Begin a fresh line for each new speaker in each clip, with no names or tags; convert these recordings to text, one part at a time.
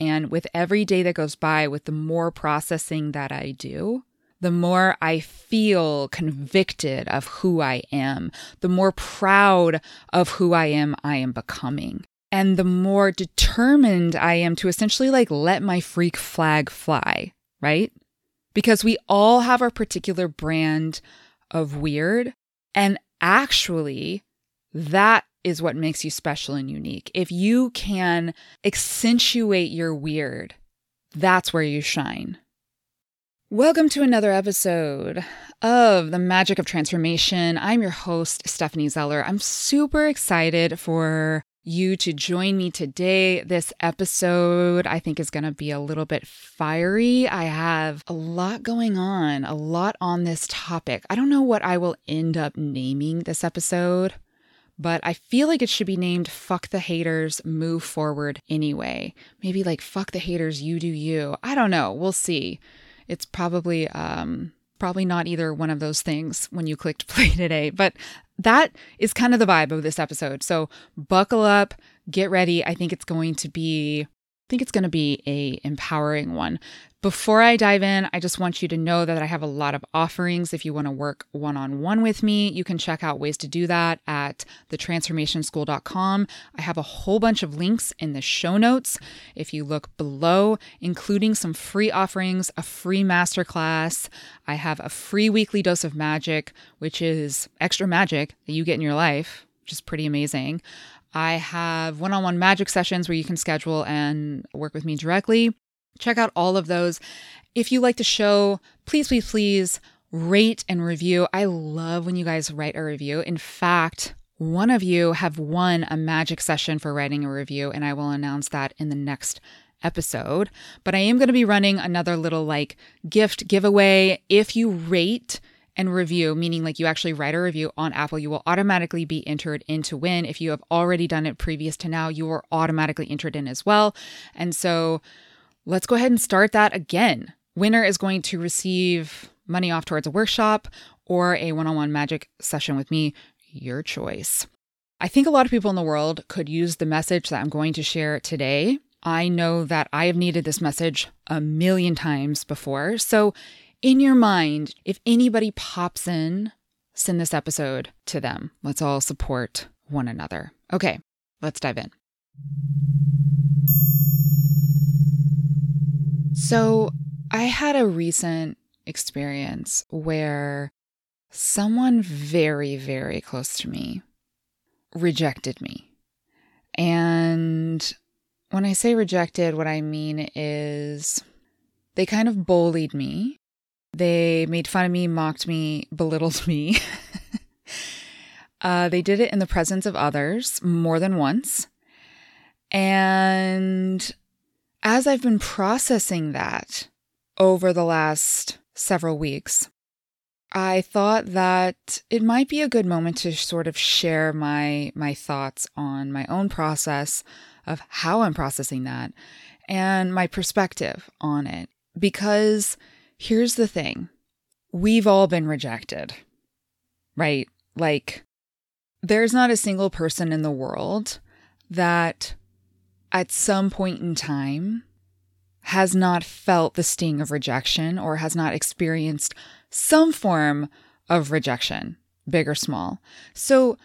And with every day that goes by, with the more processing that I do, the more I feel convicted of who I am, the more proud of who I am I am becoming. And the more determined I am to essentially like let my freak flag fly, right? Because we all have our particular brand of weird. And actually, that is what makes you special and unique. If you can accentuate your weird, that's where you shine. Welcome to another episode of The Magic of Transformation. I'm your host, Stephanie Zeller. I'm super excited for you to join me today. This episode, I think, is going to be a little bit fiery. I have a lot going on, a lot on this topic. I don't know what I will end up naming this episode but I feel like it should be named Fuck the Haters, Move Forward Anyway. Maybe like Fuck the Haters, You Do You. I don't know. We'll see. It's probably um probably not either one of those things when you clicked play today, but that is kind of the vibe of this episode. So buckle up, get ready. I think it's going to be think it's going to be a empowering one. Before I dive in, I just want you to know that I have a lot of offerings. If you want to work one on one with me, you can check out ways to do that at thetransformationschool.com. I have a whole bunch of links in the show notes. If you look below, including some free offerings, a free masterclass, I have a free weekly dose of magic, which is extra magic that you get in your life, which is pretty amazing. I have one on one magic sessions where you can schedule and work with me directly. Check out all of those. If you like the show, please, please, please rate and review. I love when you guys write a review. In fact, one of you have won a magic session for writing a review, and I will announce that in the next episode. But I am going to be running another little like gift giveaway. If you rate, and review, meaning like you actually write a review on Apple, you will automatically be entered in to win. If you have already done it previous to now, you are automatically entered in as well. And so let's go ahead and start that again. Winner is going to receive money off towards a workshop or a one on one magic session with me, your choice. I think a lot of people in the world could use the message that I'm going to share today. I know that I have needed this message a million times before. So, in your mind, if anybody pops in, send this episode to them. Let's all support one another. Okay, let's dive in. So, I had a recent experience where someone very, very close to me rejected me. And when I say rejected, what I mean is they kind of bullied me. They made fun of me, mocked me, belittled me. uh, they did it in the presence of others more than once. And as I've been processing that over the last several weeks, I thought that it might be a good moment to sort of share my my thoughts on my own process of how I'm processing that and my perspective on it because here's the thing. We've all been rejected. Right? Like there's not a single person in the world that at some point in time has not felt the sting of rejection or has not experienced some form of rejection, big or small. So,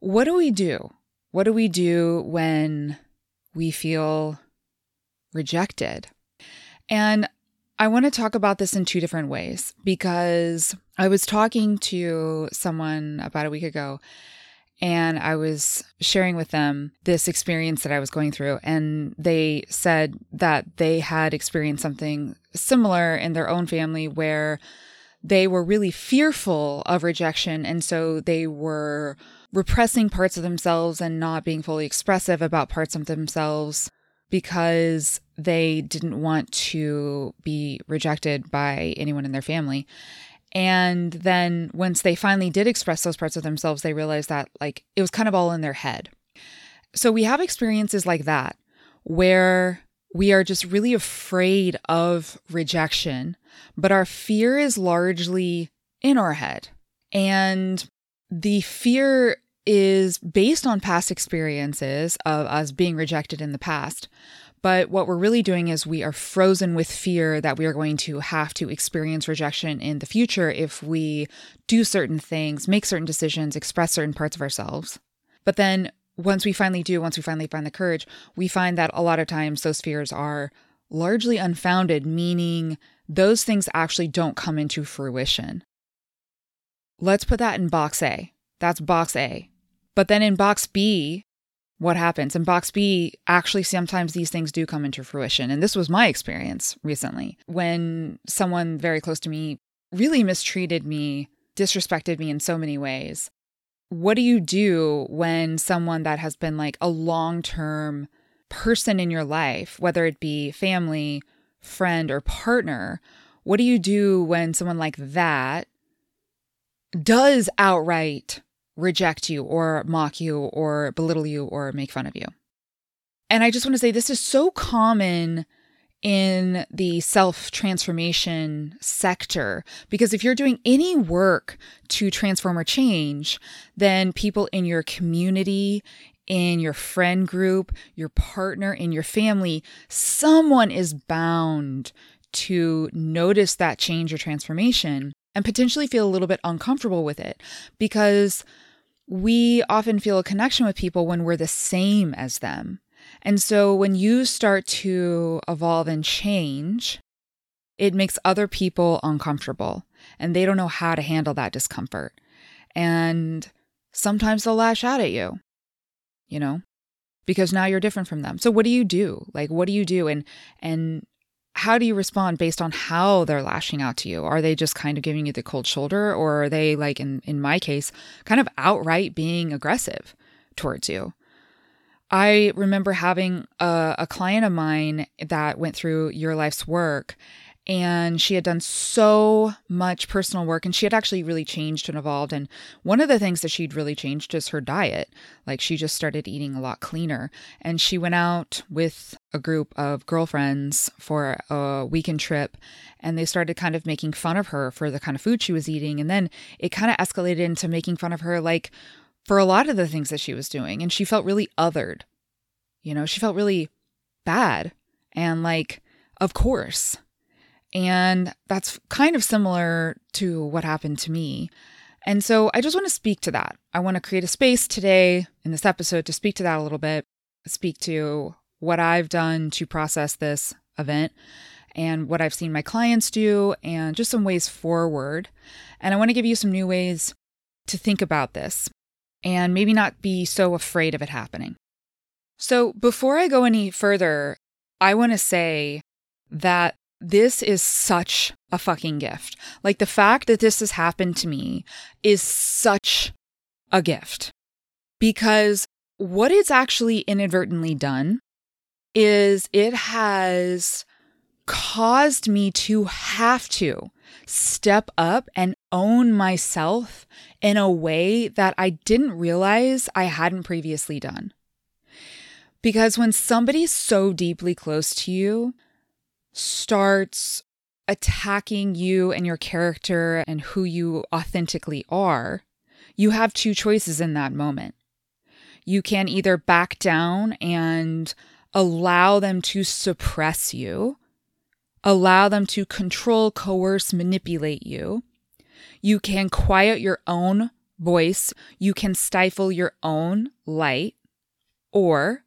what do we do? What do we do when we feel rejected? And I want to talk about this in two different ways because I was talking to someone about a week ago and I was sharing with them this experience that I was going through. And they said that they had experienced something similar in their own family where they were really fearful of rejection. And so they were repressing parts of themselves and not being fully expressive about parts of themselves because they didn't want to be rejected by anyone in their family. And then once they finally did express those parts of themselves, they realized that like it was kind of all in their head. So we have experiences like that where we are just really afraid of rejection, but our fear is largely in our head. And the fear is based on past experiences of us being rejected in the past. But what we're really doing is we are frozen with fear that we are going to have to experience rejection in the future if we do certain things, make certain decisions, express certain parts of ourselves. But then once we finally do, once we finally find the courage, we find that a lot of times those fears are largely unfounded, meaning those things actually don't come into fruition. Let's put that in box A. That's box A. But then in box B, what happens. In box B, actually, sometimes these things do come into fruition. And this was my experience recently when someone very close to me really mistreated me, disrespected me in so many ways. What do you do when someone that has been like a long term person in your life, whether it be family, friend, or partner, what do you do when someone like that does outright reject you or mock you or belittle you or make fun of you. And I just want to say this is so common in the self transformation sector because if you're doing any work to transform or change, then people in your community, in your friend group, your partner, in your family, someone is bound to notice that change or transformation and potentially feel a little bit uncomfortable with it because we often feel a connection with people when we're the same as them. And so when you start to evolve and change, it makes other people uncomfortable and they don't know how to handle that discomfort. And sometimes they'll lash out at you, you know, because now you're different from them. So what do you do? Like what do you do? And and how do you respond based on how they're lashing out to you? Are they just kind of giving you the cold shoulder or are they like in in my case kind of outright being aggressive towards you? I remember having a, a client of mine that went through your life's work and she had done so much personal work and she had actually really changed and evolved and one of the things that she'd really changed is her diet. Like she just started eating a lot cleaner and she went out with a group of girlfriends for a weekend trip and they started kind of making fun of her for the kind of food she was eating and then it kind of escalated into making fun of her like for a lot of the things that she was doing and she felt really othered. You know she felt really bad and like of course and that's kind of similar to what happened to me. And so I just want to speak to that. I want to create a space today in this episode to speak to that a little bit, speak to what I've done to process this event and what I've seen my clients do and just some ways forward. And I want to give you some new ways to think about this and maybe not be so afraid of it happening. So before I go any further, I want to say that this is such a fucking gift. Like the fact that this has happened to me is such a gift because what it's actually inadvertently done is it has caused me to have to step up and own myself in a way that I didn't realize I hadn't previously done. Because when somebody's so deeply close to you, starts attacking you and your character and who you authentically are, you have two choices in that moment. You can either back down and allow them to suppress you, allow them to control, coerce, manipulate you. You can quiet your own voice, you can stifle your own light, or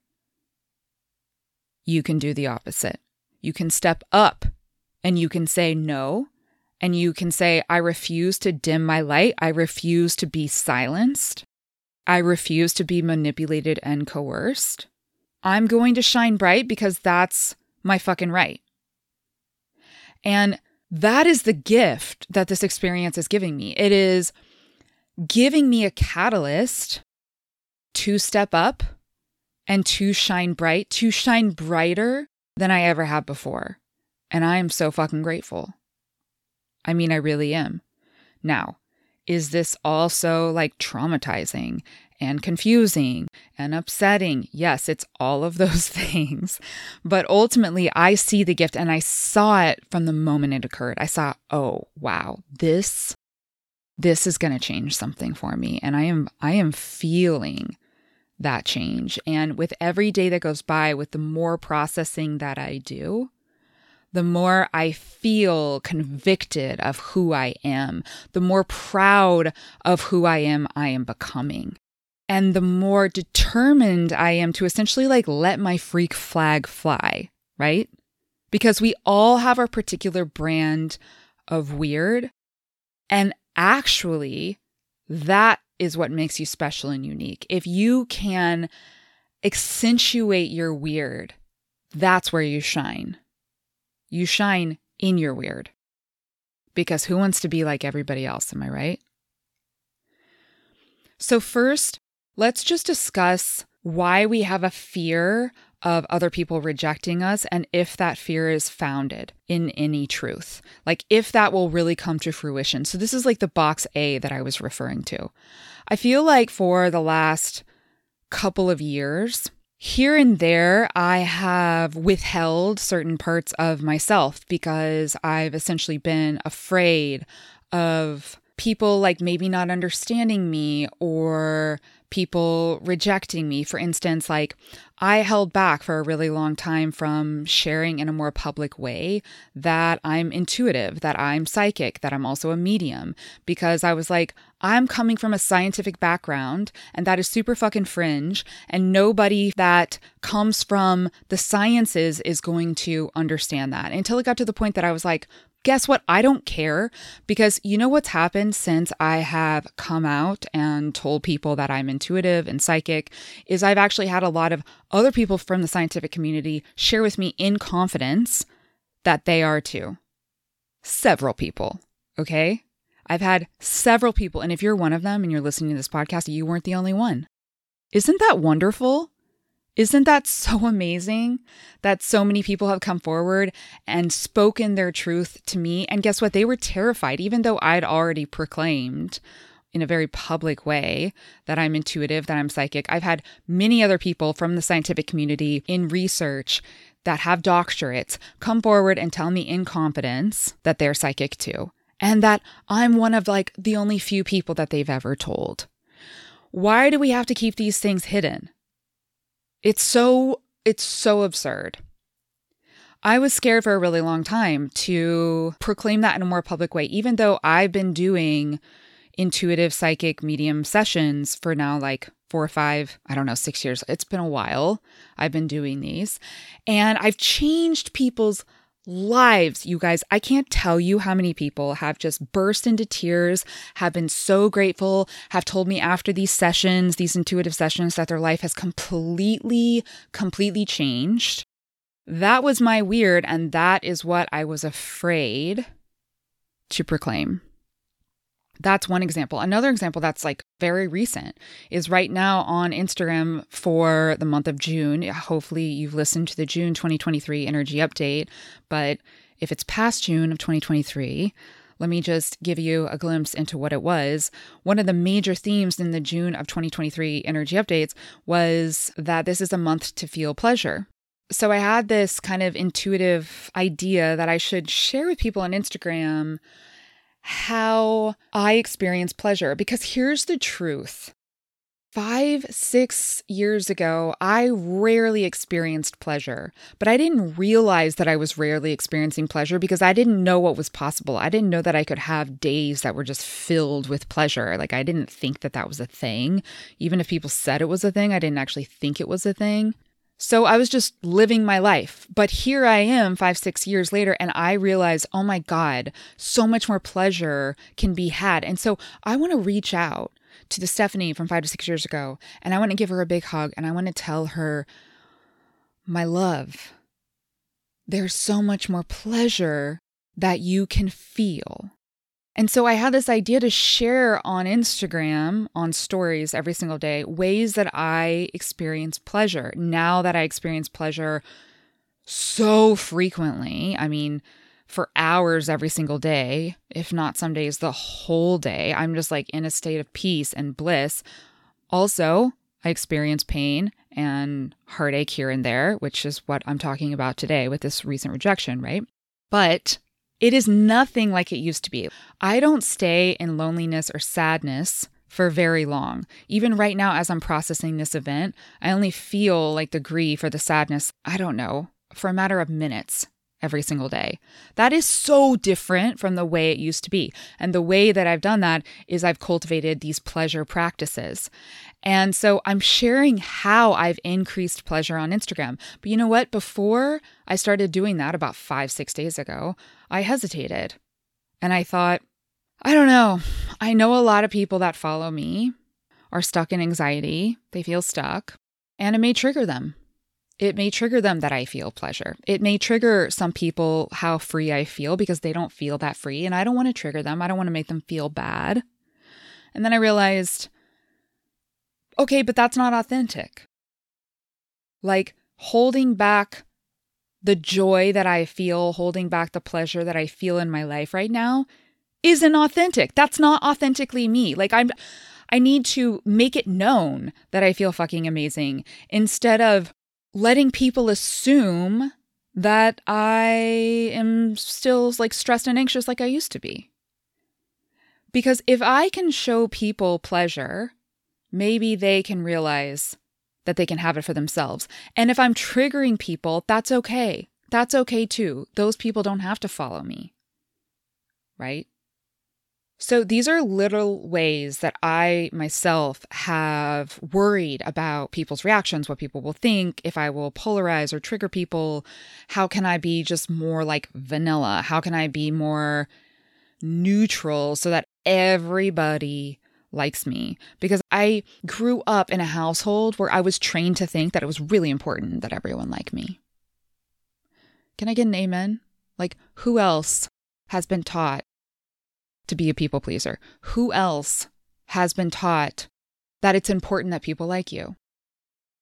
you can do the opposite. You can step up and you can say no. And you can say, I refuse to dim my light. I refuse to be silenced. I refuse to be manipulated and coerced. I'm going to shine bright because that's my fucking right. And that is the gift that this experience is giving me. It is giving me a catalyst to step up and to shine bright, to shine brighter than I ever have before. And I am so fucking grateful. I mean, I really am. Now, is this also like traumatizing and confusing and upsetting? Yes, it's all of those things. But ultimately, I see the gift and I saw it from the moment it occurred. I saw, oh, wow, this this is going to change something for me and I am I am feeling that change. And with every day that goes by, with the more processing that I do, the more I feel convicted of who I am, the more proud of who I am I am becoming. And the more determined I am to essentially like let my freak flag fly, right? Because we all have our particular brand of weird. And actually, that is what makes you special and unique. If you can accentuate your weird, that's where you shine. You shine in your weird. Because who wants to be like everybody else? Am I right? So, first, let's just discuss why we have a fear of other people rejecting us and if that fear is founded in any truth. Like if that will really come to fruition. So this is like the box A that I was referring to. I feel like for the last couple of years, here and there, I have withheld certain parts of myself because I've essentially been afraid of people like maybe not understanding me or people rejecting me. For instance, like I held back for a really long time from sharing in a more public way that I'm intuitive, that I'm psychic, that I'm also a medium, because I was like, I'm coming from a scientific background and that is super fucking fringe. And nobody that comes from the sciences is going to understand that until it got to the point that I was like, guess what? I don't care because you know what's happened since I have come out and told people that I'm intuitive and psychic is I've actually had a lot of other people from the scientific community share with me in confidence that they are too. Several people, okay? I've had several people, and if you're one of them and you're listening to this podcast, you weren't the only one. Isn't that wonderful? Isn't that so amazing that so many people have come forward and spoken their truth to me? And guess what? They were terrified, even though I'd already proclaimed in a very public way that I'm intuitive, that I'm psychic. I've had many other people from the scientific community in research that have doctorates come forward and tell me in confidence that they're psychic too, and that I'm one of like the only few people that they've ever told. Why do we have to keep these things hidden? It's so it's so absurd. I was scared for a really long time to proclaim that in a more public way, even though I've been doing intuitive psychic medium sessions for now like four or five, I don't know, six years. It's been a while. I've been doing these and I've changed people's lives, you guys. I can't tell you how many people have just burst into tears, have been so grateful, have told me after these sessions, these intuitive sessions, that their life has completely, completely changed. That was my weird, and that is what I was afraid to proclaim. That's one example. Another example that's like very recent is right now on Instagram for the month of June. Hopefully, you've listened to the June 2023 energy update, but if it's past June of 2023, let me just give you a glimpse into what it was. One of the major themes in the June of 2023 energy updates was that this is a month to feel pleasure. So I had this kind of intuitive idea that I should share with people on Instagram how I experience pleasure. Because here's the truth five, six years ago, I rarely experienced pleasure, but I didn't realize that I was rarely experiencing pleasure because I didn't know what was possible. I didn't know that I could have days that were just filled with pleasure. Like, I didn't think that that was a thing. Even if people said it was a thing, I didn't actually think it was a thing. So I was just living my life. But here I am five, six years later, and I realize, oh my God, so much more pleasure can be had. And so I want to reach out to the Stephanie from five to six years ago, and I want to give her a big hug, and I want to tell her, my love, there's so much more pleasure that you can feel. And so I had this idea to share on Instagram, on stories every single day, ways that I experience pleasure. Now that I experience pleasure so frequently, I mean, for hours every single day, if not some days the whole day, I'm just like in a state of peace and bliss. Also, I experience pain and heartache here and there, which is what I'm talking about today with this recent rejection, right? But it is nothing like it used to be. I don't stay in loneliness or sadness for very long. Even right now, as I'm processing this event, I only feel like the grief or the sadness, I don't know, for a matter of minutes every single day. That is so different from the way it used to be. And the way that I've done that is I've cultivated these pleasure practices. And so I'm sharing how I've increased pleasure on Instagram. But you know what? Before I started doing that about five, six days ago, I hesitated. And I thought, I don't know. I know a lot of people that follow me are stuck in anxiety, they feel stuck, and it may trigger them. It may trigger them that I feel pleasure. It may trigger some people how free I feel because they don't feel that free. And I don't want to trigger them. I don't want to make them feel bad. And then I realized, okay, but that's not authentic. Like holding back the joy that I feel, holding back the pleasure that I feel in my life right now isn't authentic. That's not authentically me. Like I'm I need to make it known that I feel fucking amazing instead of letting people assume that I am still like stressed and anxious like I used to be. Because if I can show people pleasure, maybe they can realize that they can have it for themselves. And if I'm triggering people, that's okay. That's okay too. Those people don't have to follow me. Right? So, these are little ways that I myself have worried about people's reactions, what people will think, if I will polarize or trigger people. How can I be just more like vanilla? How can I be more neutral so that everybody likes me? Because I grew up in a household where I was trained to think that it was really important that everyone like me. Can I get an amen? Like, who else has been taught to be a people pleaser? Who else has been taught that it's important that people like you?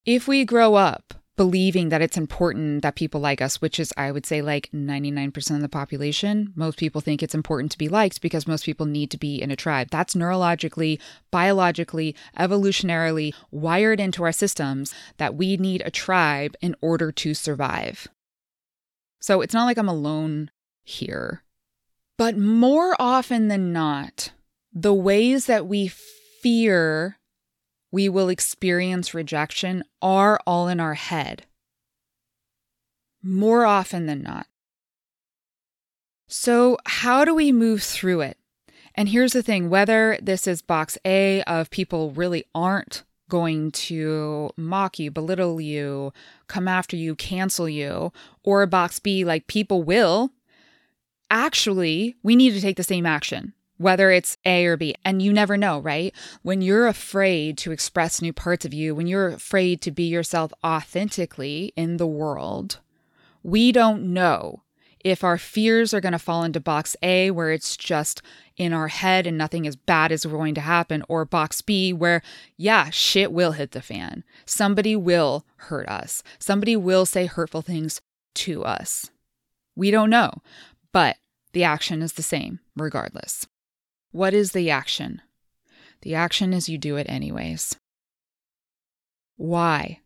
If we grow up believing that it's important that people like us, which is, I would say, like 99% of the population, most people think it's important to be liked because most people need to be in a tribe. That's neurologically, biologically, evolutionarily wired into our systems that we need a tribe in order to survive. So it's not like I'm alone here. But more often than not, the ways that we fear we will experience rejection are all in our head. More often than not. So, how do we move through it? And here's the thing whether this is box A of people really aren't going to mock you, belittle you, come after you, cancel you, or box B, like people will, actually, we need to take the same action, whether it's A or B. And you never know, right? When you're afraid to express new parts of you, when you're afraid to be yourself authentically in the world, we don't know if our fears are going to fall into box A, where it's just in our head and nothing as bad is going to happen, or box B, where, yeah, shit will hit the fan. Somebody will hurt us. Somebody will say hurtful things to us. We don't know. But the action is the same, regardless. What is the action? The action is you do it anyways. Why?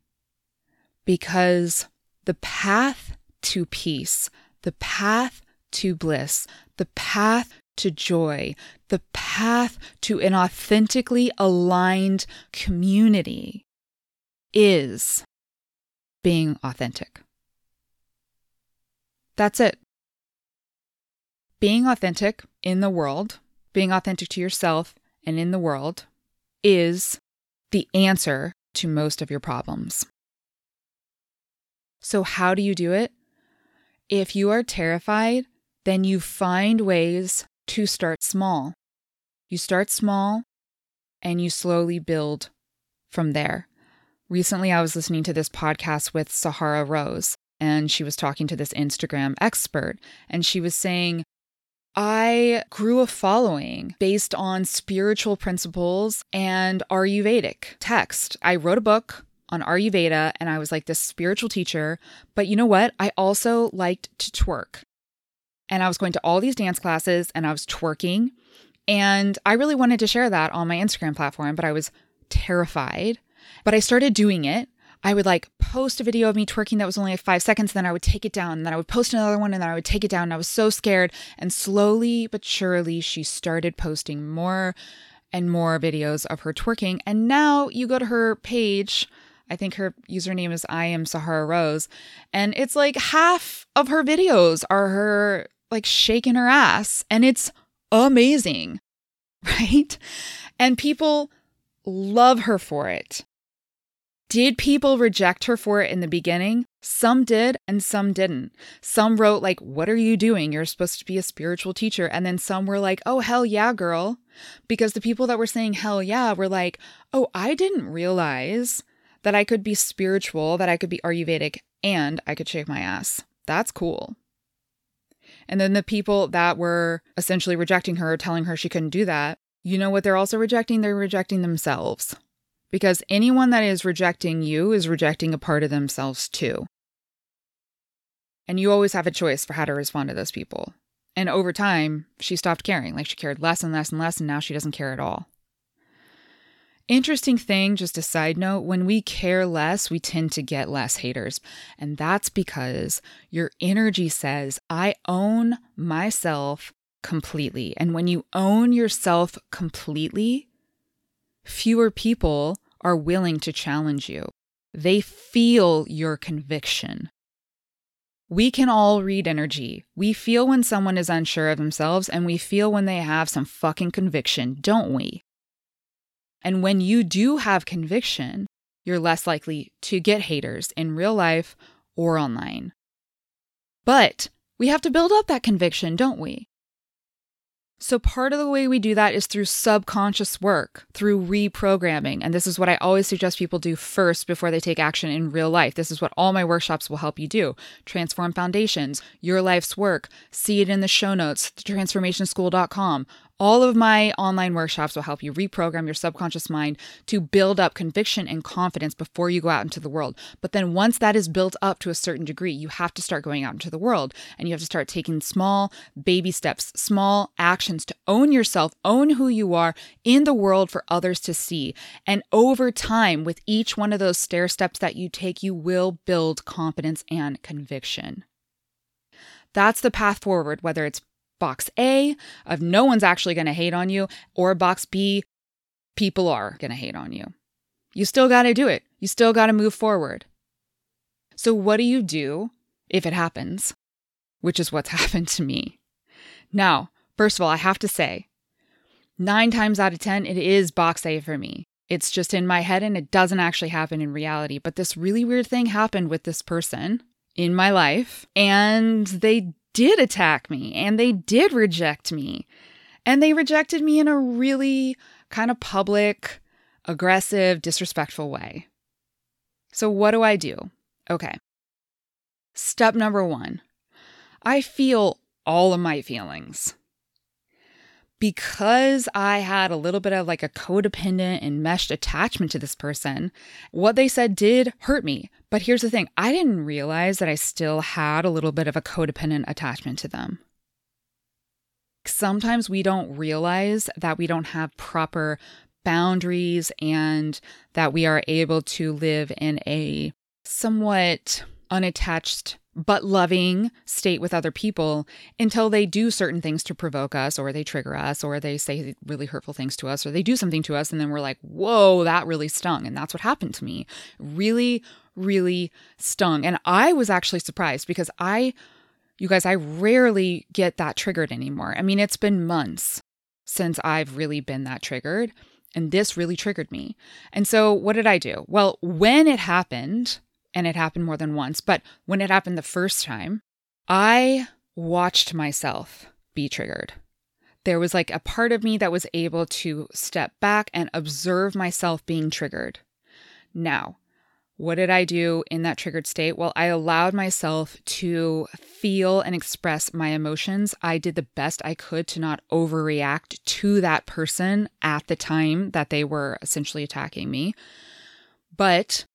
Because the path to peace, the path to bliss, the path to joy, the path to an authentically aligned community is being authentic. That's it being authentic in the world, being authentic to yourself and in the world, is the answer to most of your problems. So, how do you do it? If you are terrified, then you find ways to start small. You start small and you slowly build from there. Recently, I was listening to this podcast with Sahara Rose, and she was talking to this Instagram expert, and she was saying, I grew a following based on spiritual principles and Ayurvedic text. I wrote a book on Ayurveda and I was like this spiritual teacher. But you know what? I also liked to twerk. And I was going to all these dance classes and I was twerking. And I really wanted to share that on my Instagram platform, but I was terrified. But I started doing it I would like post a video of me twerking that was only like five seconds, then I would take it down, and then I would post another one, and then I would take it down. And I was so scared. And slowly but surely, she started posting more and more videos of her twerking. And now you go to her page. I think her username is I am Sahara Rose. And it's like half of her videos are her like shaking her ass. And it's amazing, right? And people love her for it. Did people reject her for it in the beginning? Some did and some didn't. Some wrote, like, What are you doing? You're supposed to be a spiritual teacher. And then some were like, Oh, hell yeah, girl. Because the people that were saying hell yeah were like, Oh, I didn't realize that I could be spiritual, that I could be Ayurvedic, and I could shake my ass. That's cool. And then the people that were essentially rejecting her, telling her she couldn't do that, you know what they're also rejecting? They're rejecting themselves because anyone that is rejecting you is rejecting a part of themselves too. And you always have a choice for how to respond to those people. And over time, she stopped caring. Like she cared less and less and less, and now she doesn't care at all. Interesting thing, just a side note when we care less, we tend to get less haters. And that's because your energy says, I own myself completely. And when you own yourself completely, fewer people are willing to challenge you. They feel your conviction. We can all read energy. We feel when someone is unsure of themselves, and we feel when they have some fucking conviction, don't we? And when you do have conviction, you're less likely to get haters in real life or online. But we have to build up that conviction, don't we? So, part of the way we do that is through subconscious work, through reprogramming. And this is what I always suggest people do first before they take action in real life. This is what all my workshops will help you do transform foundations, your life's work. See it in the show notes, transformationschool.com. All of my online workshops will help you reprogram your subconscious mind to build up conviction and confidence before you go out into the world. But then once that is built up to a certain degree, you have to start going out into the world and you have to start taking small baby steps, small actions to own yourself, own who you are in the world for others to see. And over time, with each one of those stair steps that you take, you will build confidence and conviction. That's the path forward, whether it's box A of no one's actually going to hate on you, or box B, people are going to hate on you. You still got to do it. You still got to move forward. So, what do you do if it happens? Which is what's happened to me. Now, first of all, I have to say, nine times out of 10, it is box A for me. It's just in my head and it doesn't actually happen in reality. But this really weird thing happened with this person in my life, and they did attack me and they did reject me. And they rejected me in a really kind of public, aggressive, disrespectful way. So, what do I do? Okay. Step number one I feel all of my feelings. Because I had a little bit of like a codependent enmeshed attachment to this person, what they said did hurt me. But here's the thing I didn't realize that I still had a little bit of a codependent attachment to them. Sometimes we don't realize that we don't have proper boundaries and that we are able to live in a somewhat unattached but loving state with other people until they do certain things to provoke us or they trigger us or they say really hurtful things to us or they do something to us and then we're like, whoa, that really stung. And that's what happened to me. Really, really stung. And I was actually surprised because I, you guys, I rarely get that triggered anymore. I mean, it's been months since I've really been that triggered. And this really triggered me. And so, what did I do? Well, when it happened, and it happened more than once, but when it happened the first time, I watched myself be triggered. There was like a part of me that was able to step back and observe myself being triggered. Now, what did I do in that triggered state? Well, I allowed myself to feel and express my emotions. I did the best I could to not overreact to that person at the time that they were essentially attacking me. But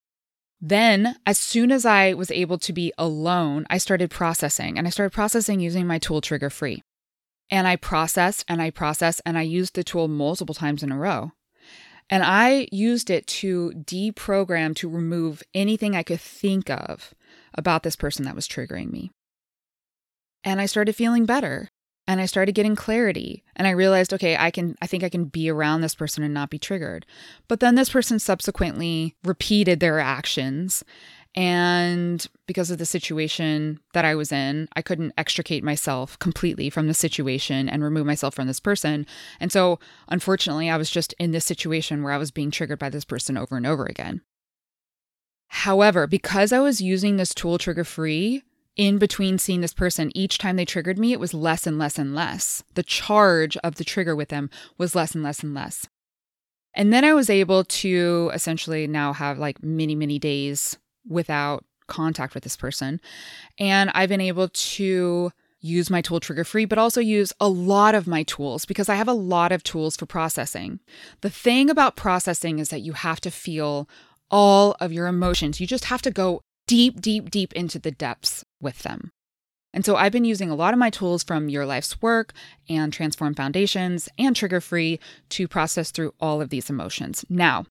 then, as soon as I was able to be alone, I started processing and I started processing using my tool Trigger Free. And I processed and I processed and I used the tool multiple times in a row. And I used it to deprogram, to remove anything I could think of about this person that was triggering me. And I started feeling better. And I started getting clarity and I realized, okay, I can, I think I can be around this person and not be triggered. But then this person subsequently repeated their actions. And because of the situation that I was in, I couldn't extricate myself completely from the situation and remove myself from this person. And so, unfortunately, I was just in this situation where I was being triggered by this person over and over again. However, because I was using this tool trigger free, in between seeing this person, each time they triggered me, it was less and less and less. The charge of the trigger with them was less and less and less. And then I was able to essentially now have like many, many days without contact with this person. And I've been able to use my tool trigger free, but also use a lot of my tools because I have a lot of tools for processing. The thing about processing is that you have to feel all of your emotions. You just have to go deep, deep, deep into the depths with them. And so I've been using a lot of my tools from Your Life's Work and Transform Foundations and Trigger Free to process through all of these emotions. Now,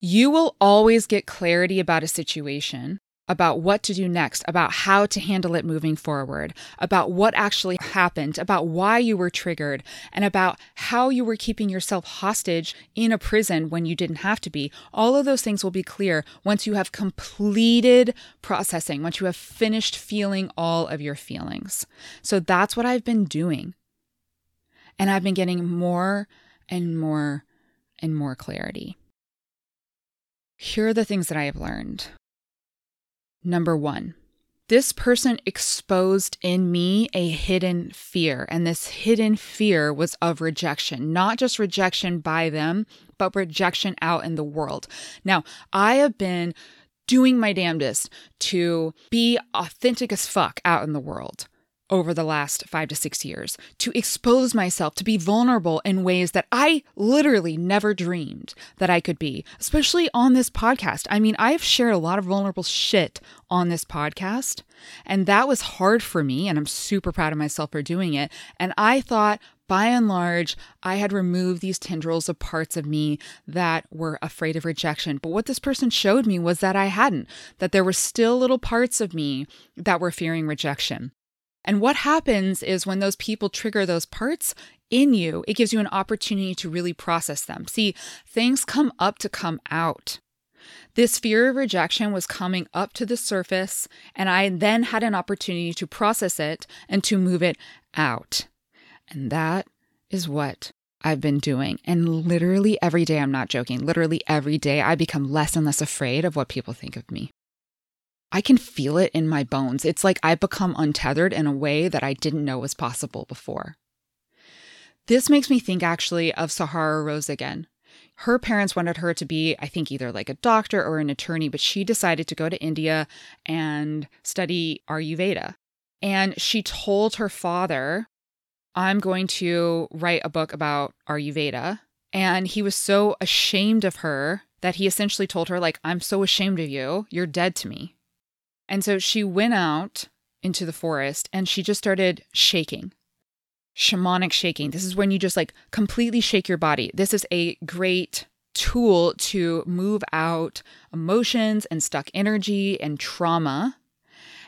you will always get clarity about a situation about what to do next, about how to handle it moving forward, about what actually happened, about why you were triggered, and about how you were keeping yourself hostage in a prison when you didn't have to be. All of those things will be clear once you have completed processing, once you have finished feeling all of your feelings. So that's what I've been doing. And I've been getting more and more and more clarity. Here are the things that I have learned. Number one, this person exposed in me a hidden fear. And this hidden fear was of rejection, not just rejection by them, but rejection out in the world. Now, I have been doing my damnedest to be authentic as fuck out in the world over the last five to six years to expose myself, to be vulnerable in ways that I literally never dreamed that I could be, especially on this podcast. I mean, I've shared a lot of vulnerable shit on this podcast, and that was hard for me, and I'm super proud of myself for doing it. And I thought, by and large, I had removed these tendrils of parts of me that were afraid of rejection. But what this person showed me was that I hadn't, that there were still little parts of me that were fearing rejection. And what happens is when those people trigger those parts in you, it gives you an opportunity to really process them. See, things come up to come out. This fear of rejection was coming up to the surface, and I then had an opportunity to process it and to move it out. And that is what I've been doing. And literally every day, I'm not joking, literally every day, I become less and less afraid of what people think of me. I can feel it in my bones. It's like I've become untethered in a way that I didn't know was possible before. This makes me think actually of Sahara Rose again. Her parents wanted her to be, I think, either like a doctor or an attorney, but she decided to go to India and study Ayurveda. And she told her father, I'm going to write a book about Ayurveda. And he was so ashamed of her that he essentially told her, like, I'm so ashamed of you. You're dead to me. And so she went out into the forest and she just started shaking. Shamanic shaking. This is when you just like completely shake your body. This is a great tool to move out emotions and stuck energy and trauma.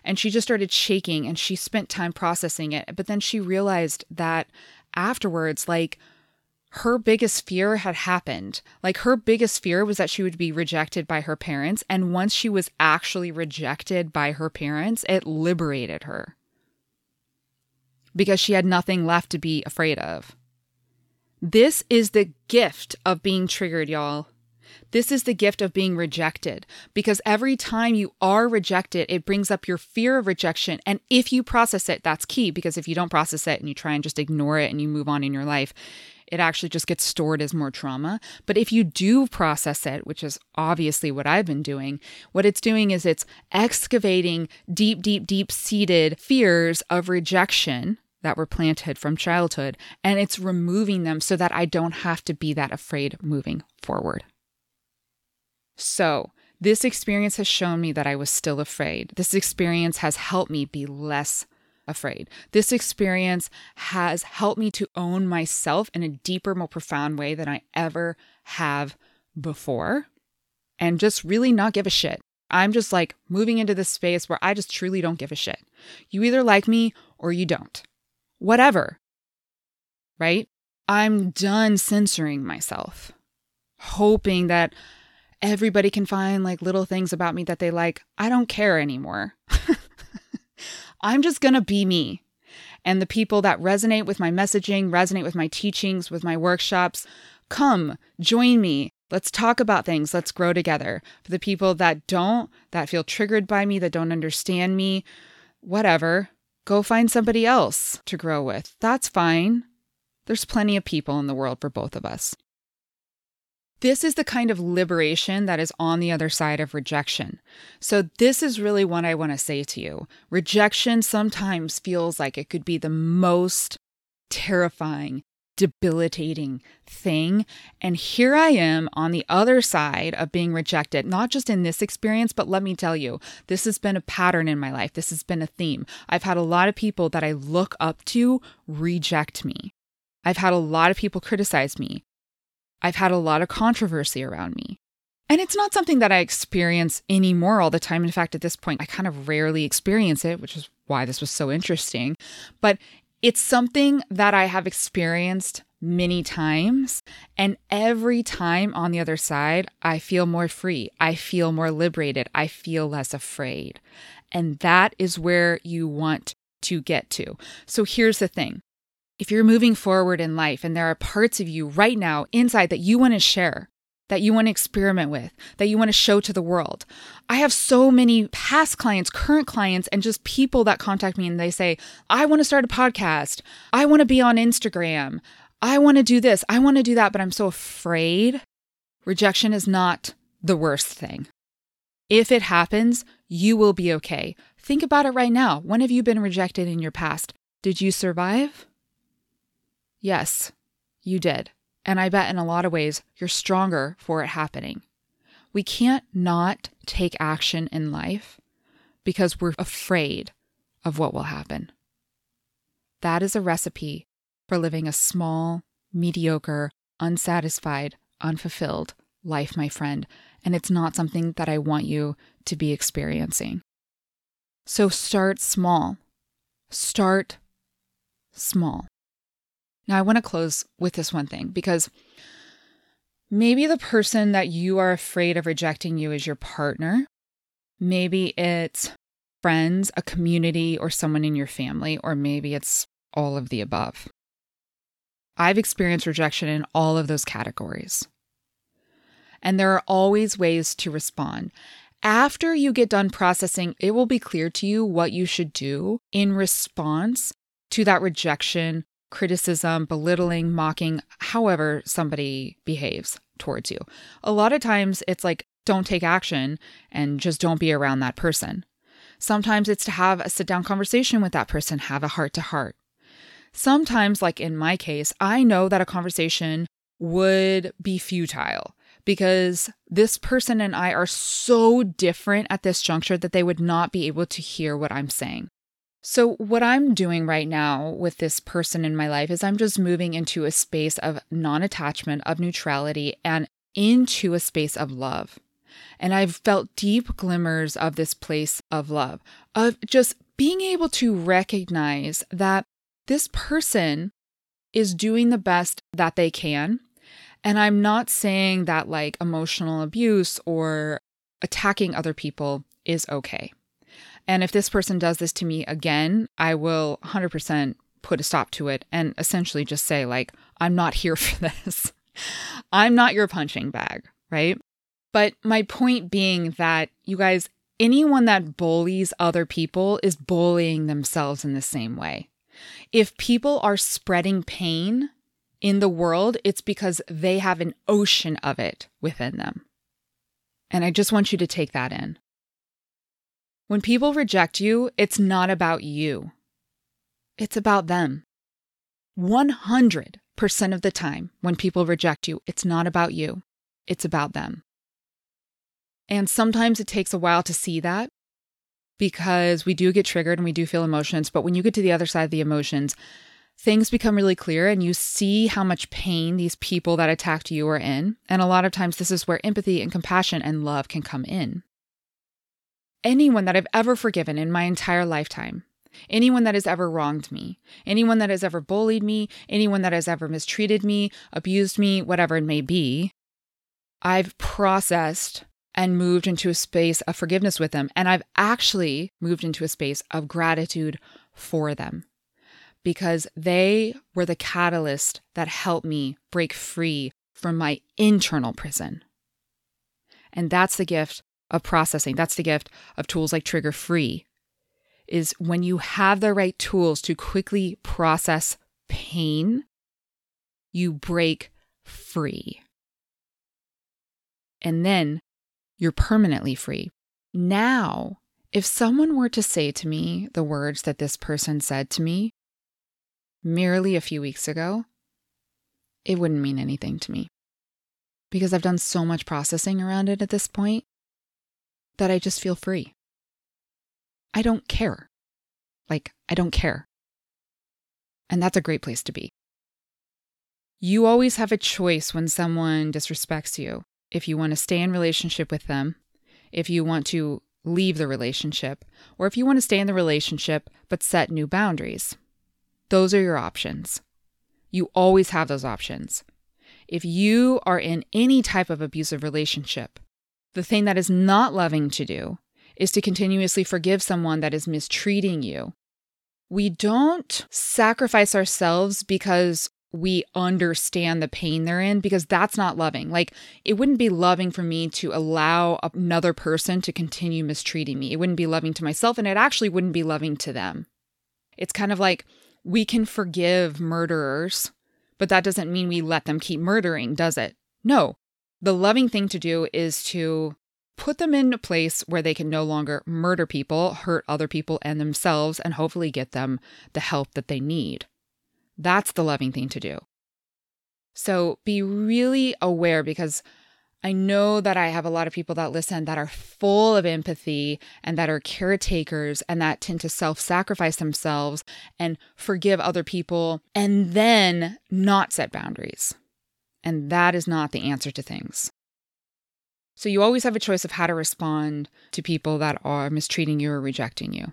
And she just started shaking and she spent time processing it. But then she realized that afterwards, like, her biggest fear had happened. Like her biggest fear was that she would be rejected by her parents. And once she was actually rejected by her parents, it liberated her because she had nothing left to be afraid of. This is the gift of being triggered, y'all. This is the gift of being rejected because every time you are rejected, it brings up your fear of rejection. And if you process it, that's key because if you don't process it and you try and just ignore it and you move on in your life, it actually just gets stored as more trauma. But if you do process it, which is obviously what I've been doing, what it's doing is it's excavating deep, deep, deep seated fears of rejection that were planted from childhood, and it's removing them so that I don't have to be that afraid moving forward. So, this experience has shown me that I was still afraid. This experience has helped me be less afraid. This experience has helped me to own myself in a deeper, more profound way than I ever have before and just really not give a shit. I'm just like moving into this space where I just truly don't give a shit. You either like me or you don't. whatever. Right? I'm done censoring myself, hoping that everybody can find like little things about me that they like. I don't care anymore. I'm just going to be me. And the people that resonate with my messaging, resonate with my teachings, with my workshops, come, join me. Let's talk about things. Let's grow together. For the people that don't, that feel triggered by me, that don't understand me, whatever, go find somebody else to grow with. That's fine. There's plenty of people in the world for both of us. This is the kind of liberation that is on the other side of rejection. So, this is really what I want to say to you. Rejection sometimes feels like it could be the most terrifying, debilitating thing. And here I am on the other side of being rejected, not just in this experience, but let me tell you, this has been a pattern in my life. This has been a theme. I've had a lot of people that I look up to reject me. I've had a lot of people criticize me. I've had a lot of controversy around me. And it's not something that I experience anymore all the time. In fact, at this point, I kind of rarely experience it, which is why this was so interesting. But it's something that I have experienced many times. And every time on the other side, I feel more free. I feel more liberated. I feel less afraid. And that is where you want to get to. So here's the thing if you're moving forward in life and there are parts of you right now inside that you want to share, that you want to experiment with, that you want to show to the world. I have so many past clients, current clients, and just people that contact me and they say, I want to start a podcast. I want to be on Instagram. I want to do this. I want to do that, but I'm so afraid. Rejection is not the worst thing. If it happens, you will be okay. Think about it right now. When have you been rejected in your past? Did you survive? Yes, you did. And I bet in a lot of ways, you're stronger for it happening. We can't not take action in life because we're afraid of what will happen. That is a recipe for living a small, mediocre, unsatisfied, unfulfilled life, my friend. And it's not something that I want you to be experiencing. So start small. Start small. Now, I want to close with this one thing because maybe the person that you are afraid of rejecting you is your partner. Maybe it's friends, a community, or someone in your family, or maybe it's all of the above. I've experienced rejection in all of those categories. And there are always ways to respond. After you get done processing, it will be clear to you what you should do in response to that rejection criticism, belittling, mocking, however somebody behaves towards you. A lot of times it's like, don't take action and just don't be around that person. Sometimes it's to have a sit down conversation with that person, have a heart to heart. Sometimes, like in my case, I know that a conversation would be futile because this person and I are so different at this juncture that they would not be able to hear what I'm saying. So, what I'm doing right now with this person in my life is I'm just moving into a space of non attachment, of neutrality, and into a space of love. And I've felt deep glimmers of this place of love, of just being able to recognize that this person is doing the best that they can. And I'm not saying that like emotional abuse or attacking other people is okay. And if this person does this to me again, I will 100% put a stop to it and essentially just say, like, I'm not here for this. I'm not your punching bag, right? But my point being that you guys, anyone that bullies other people is bullying themselves in the same way. If people are spreading pain in the world, it's because they have an ocean of it within them. And I just want you to take that in. When people reject you, it's not about you, it's about them. 100% of the time, when people reject you, it's not about you, it's about them. And sometimes it takes a while to see that because we do get triggered and we do feel emotions. But when you get to the other side of the emotions, things become really clear and you see how much pain these people that attacked you are in. And a lot of times, this is where empathy and compassion and love can come in anyone that I've ever forgiven in my entire lifetime anyone that has ever wronged me, anyone that has ever bullied me, anyone that has ever mistreated me, abused me, whatever it may be, I've processed and moved into a space of forgiveness with them. And I've actually moved into a space of gratitude for them because they were the catalyst that helped me break free from my internal prison. And that's the gift of processing. That's the gift of tools like Trigger Free. Is when you have the right tools to quickly process pain, you break free. And then you're permanently free. Now, if someone were to say to me the words that this person said to me merely a few weeks ago, it wouldn't mean anything to me because I've done so much processing around it at this point that I just feel free. I don't care. Like, I don't care. And that's a great place to be. You always have a choice when someone disrespects you if you want to stay in relationship with them, if you want to leave the relationship, or if you want to stay in the relationship but set new boundaries. Those are your options. You always have those options. If you are in any type of abusive relationship, the thing that is not loving to do is to continuously forgive someone that is mistreating you. We don't sacrifice ourselves because we understand the pain they're in because that's not loving. Like, it wouldn't be loving for me to allow another person to continue mistreating me. It wouldn't be loving to myself, and it actually wouldn't be loving to them. It's kind of like we can forgive murderers, but that doesn't mean we let them keep murdering, does it? No. The loving thing to do is to put them in a place where they can no longer murder people, hurt other people and themselves, and hopefully get them the help that they need. That's the loving thing to do. So be really aware because I know that I have a lot of people that listen that are full of empathy and that are caretakers and that tend to self sacrifice themselves and forgive other people and then not set boundaries. And that is not the answer to things. So you always have a choice of how to respond to people that are mistreating you or rejecting you.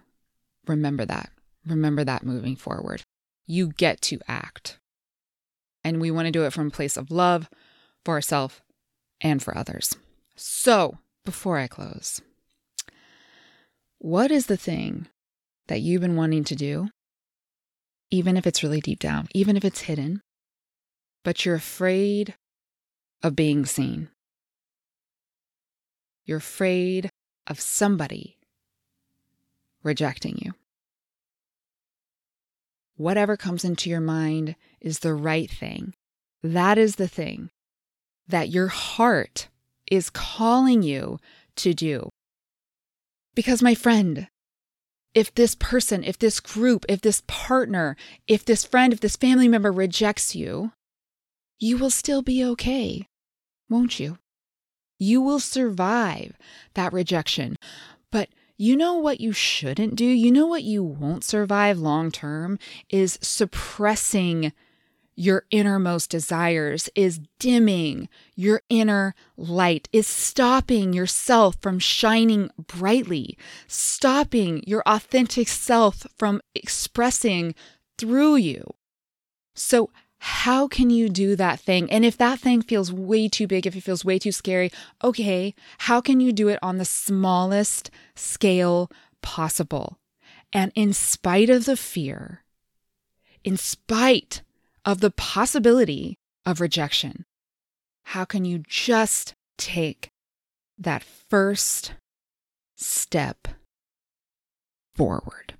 Remember that. Remember that moving forward you get to act. And we want to do it from a place of love for ourselves and for others. So, before I close, what is the thing that you've been wanting to do, even if it's really deep down, even if it's hidden, but you're afraid of being seen? You're afraid of somebody rejecting you whatever comes into your mind is the right thing. That is the thing that your heart is calling you to do. Because, my friend, if this person, if this group, if this partner, if this friend, if this family member rejects you, you will still be okay, won't you? You will survive that rejection. But you know what you shouldn't do? You know what you won't survive long term is suppressing your innermost desires, is dimming your inner light, is stopping yourself from shining brightly, stopping your authentic self from expressing through you. So, how can you do that thing? And if that thing feels way too big, if it feels way too scary, okay, how can you do it on the smallest scale possible? And in spite of the fear, in spite of the possibility of rejection, how can you just take that first step forward?